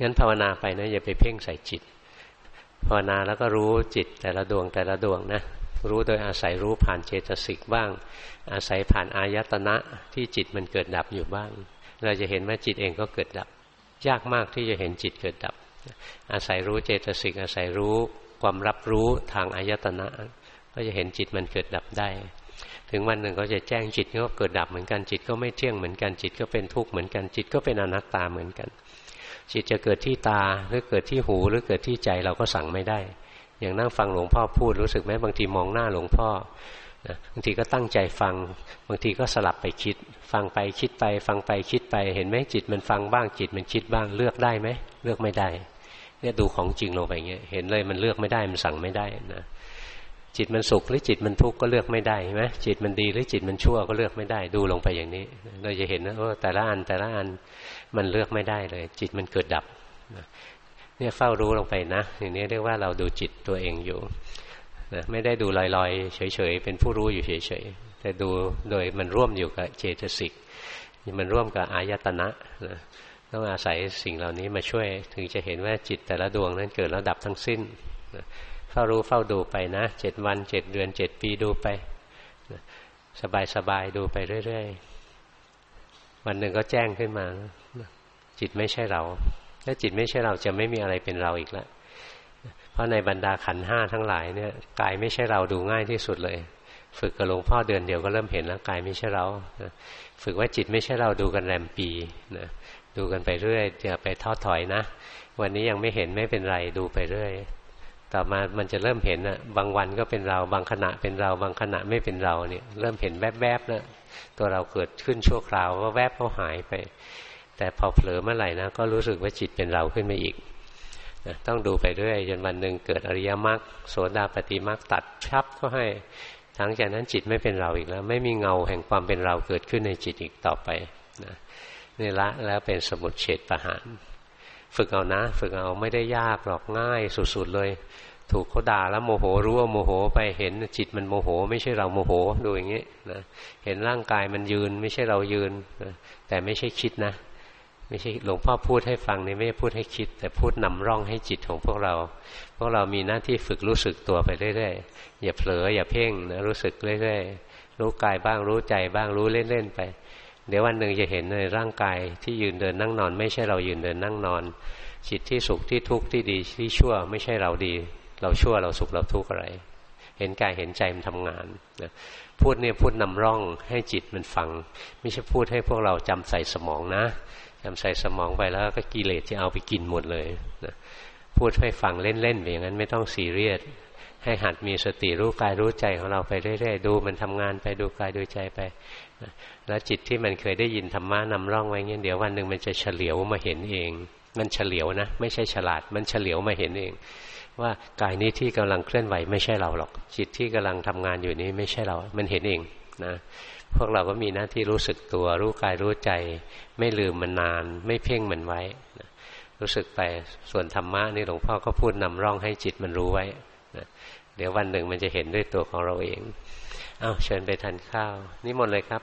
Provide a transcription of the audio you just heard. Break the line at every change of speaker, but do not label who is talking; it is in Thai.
งั้นภาวนาไปนะอย่าไปเพ่งใส่จิต ภาวนาแล้วก็รู้จิตแต่ละดวงแต่ละดวงนะรู้โดยอาศัยรู้ผ่านเจตสิกบ้าง อาศัยผ่านอายตนะที่จิตมันเกิดดับอยู่บ้าง เราจะเห็นว่าจิตเองก็เกิดดับ ยากมากที่จะเห็นจิตเกิดดับ อาศัยรู้เจตสิกอาศัยรู้ความรับรู้ทางอายตนะ ก็จะเห็นจิตมันเกิดดับได้ ถึงวันหนึ่งก็จะแจ้งจิตก็เกิดดับเหมือนกันจิตก็ไม่เที่ยงเหมือนกันจิตก็เป็นทุกข์เหมือนกันจิตก็เป็นอนัตตาเหมือนกัน จิตจะเกิดที่ตาหรือเกิดที่หู หรือเกิดที่ใจเราก็สั่งไม่ได้ อย่างนั่งฟังหลวงพ่อพูดรู้สึกไหมบางทีมองหน้าหลวงพ่อบางทีก็ตั้งใจฟัง บางทีก็สลับไปคิด ฟังไปคิดไป ฟังไปคิดไป เห็นไหมจิตมันฟังบ้างจิตมันคิดบ้างเลือกได้ไหมเลือกไม่ได้ เนี่ยดูของจริงลงไปเงี้ยเห็นเลยมันเลือกไม่ได้มันสั่งไม่ได้นะ จิตมันสุขหรือจิตมันทุกข์ก็เลือกไม่ได้ใช่ไหมจิตมันดีหรือจิตมันชั่วก็เลือกไม่ได้ดูลงไปอย่างนี้ เราจะเห็นนะว่าแต่ละอันแต่ละอันมันเลือกไม่ได้เลย จิตมันเกิดดับเนี่ยเฝ้ารู้ลงไปนะอย่างนี้เรียกว่าเราดูจิตตัวเองอยู่นะไม่ได้ดูลอยๆเฉยๆเป็นผู้รู้อยู่เฉยๆแต่ดูโดยมันร่วมอยู่กับเจตสิกมันร่วมกับอายตนะนะต้องอาศัยสิ่งเหล่านี้มาช่วยถึงจะเห็นว่าจิตแต่ละดวงนั้นเกิดแล้วดับทั้งสิ้นนะ เฝ้ารู้เฝ้าดูไปนะเจ็ดวันเจ็ดเดือนเจ็ดปีดูไปนะสบายดูไปเรื่อยๆ วันหนึ่งก็แจ้งขึ้นมา จิตไม่ใช่เราถ้าจิตไม่ใช่เราจะไม่มีอะไรเป็นเราอีกแล้วเพราะในบรรดาขันห้าทั้งหลายเนี่ยกายไม่ใช่เราดูง่ายที่สุดเลย ฝึกกับหลวงพ่อเดือนเดียวก็เริ่มเห็นแล้วกายไม่ใช่เราฝึกว่าจิตไม่ใช่เราดูกันแรมปีนะดูกันไปเรื่อยอย่าไปทอดถอยนะ วันนี้ยังไม่เห็นไม่เป็นไรดูไปเรื่อย ต่อมามันจะเริ่มเห็นนะบางวันก็เป็นเรา บางขณะเป็นเรา บางขณะไม่เป็นเราเนี่ย เริ่มเห็นแวบๆนะตัวเราเกิดขึ้นชั่วคราวว่าแวบเขาหายไป แต่พอเผลอเมื่อไหร่นะก็รู้สึกว่าจิตเป็นเราขึ้นมาอีกนะต้องดูไปเรื่อยจนวันหนึ่งเกิดอริยมรรคโสดาปฏิมรรคตัดชับก็ให้ทั้งจากนั้นจิตไม่เป็นเราอีกแล้ว ไม่มีเงาแห่งความเป็นเราเกิดขึ้นในจิตอีกต่อไปนะนี่ละแล้วเป็นสมุดเฉดประหาร ฝึกเอานะ ฝึกเอาไม่ได้ยากหรอกง่ายสุดๆเลย ถูกเขาด่าแล้วโมโหรู้ว่าโมโหไปเห็นจิตมันโมโห ไม่ใช่เราโมโหดูอย่างนี้นะเห็นร่างกายมันยืน ไม่ใช่เรายืนนะแต่ไม่ใช่คิดนะ ไม่ใช่หลวงพ่อพูดให้ฟังนี่ไม่พูดให้คิด แต่พูดนำร่องให้จิตของพวกเรา พวกเรามีหน้าที่ฝึกรู้สึกตัวไปเรื่อยๆอย่าเผลออย่าเพ่งนะรู้สึกเรื่อยๆรู้กายบ้างรู้ใจบ้างรู้เล่นๆไป เดี๋ยววันหนึ่งจะเห็นในร่างกายที่ยืนเดินนั่งนอน ไม่ใช่เรายืนเดินนั่งนอน จิตที่สุขที่ทุกข์ที่ดีที่ชั่ว ไม่ใช่เราดี เราชั่วเราสุขเราทุกข์อะไร เห็นกายเห็นใจมันทำงานนะพูดเนี่ยพูดนำร่องให้จิตมันฟัง ไม่ใช่พูดให้พวกเราจำใส่สมองนะจำใส่สมองไปแล้วก็กิเลสจะเอาไปกินหมดเลยนะ พูดให้ฟังเล่นๆอย่างนั้นไม่ต้องซีเรียสให้หัดมีสติรู้กายรู้ใจของเราไปเรื่อยๆดูมันทำงานไปดูกายดูใจไปแล้วจิตที่มันเคยได้ยินธรรมะนำร่องไว้เงี้ยเดี๋ยววันหนึ่งมันจะเฉลียวมาเห็นเอง มันเฉลียวนะ ไม่ใช่ฉลาด มันเฉลียวมาเห็นเอง ว่ากายนี้ที่กำลังเคลื่อนไหวไม่ใช่เราหรอก จิตที่กำลังทำงานอยู่นี้ไม่ใช่เรา มันเห็นเองนะพวกเราก็มีหน้าที่รู้สึกตัว รู้กายรู้ใจ ไม่ลืมมันนาน ไม่เพ่งมันไว้ รู้สึกไปส่วนธรรมะนี่หลวงพ่อก็พูดนำร่องให้จิตมันรู้ไว้เดี๋ยววันหนึ่งมันจะเห็นด้วยตัวของเราเองเอาเชิญไปทานข้าว นี่หมดเลยครับ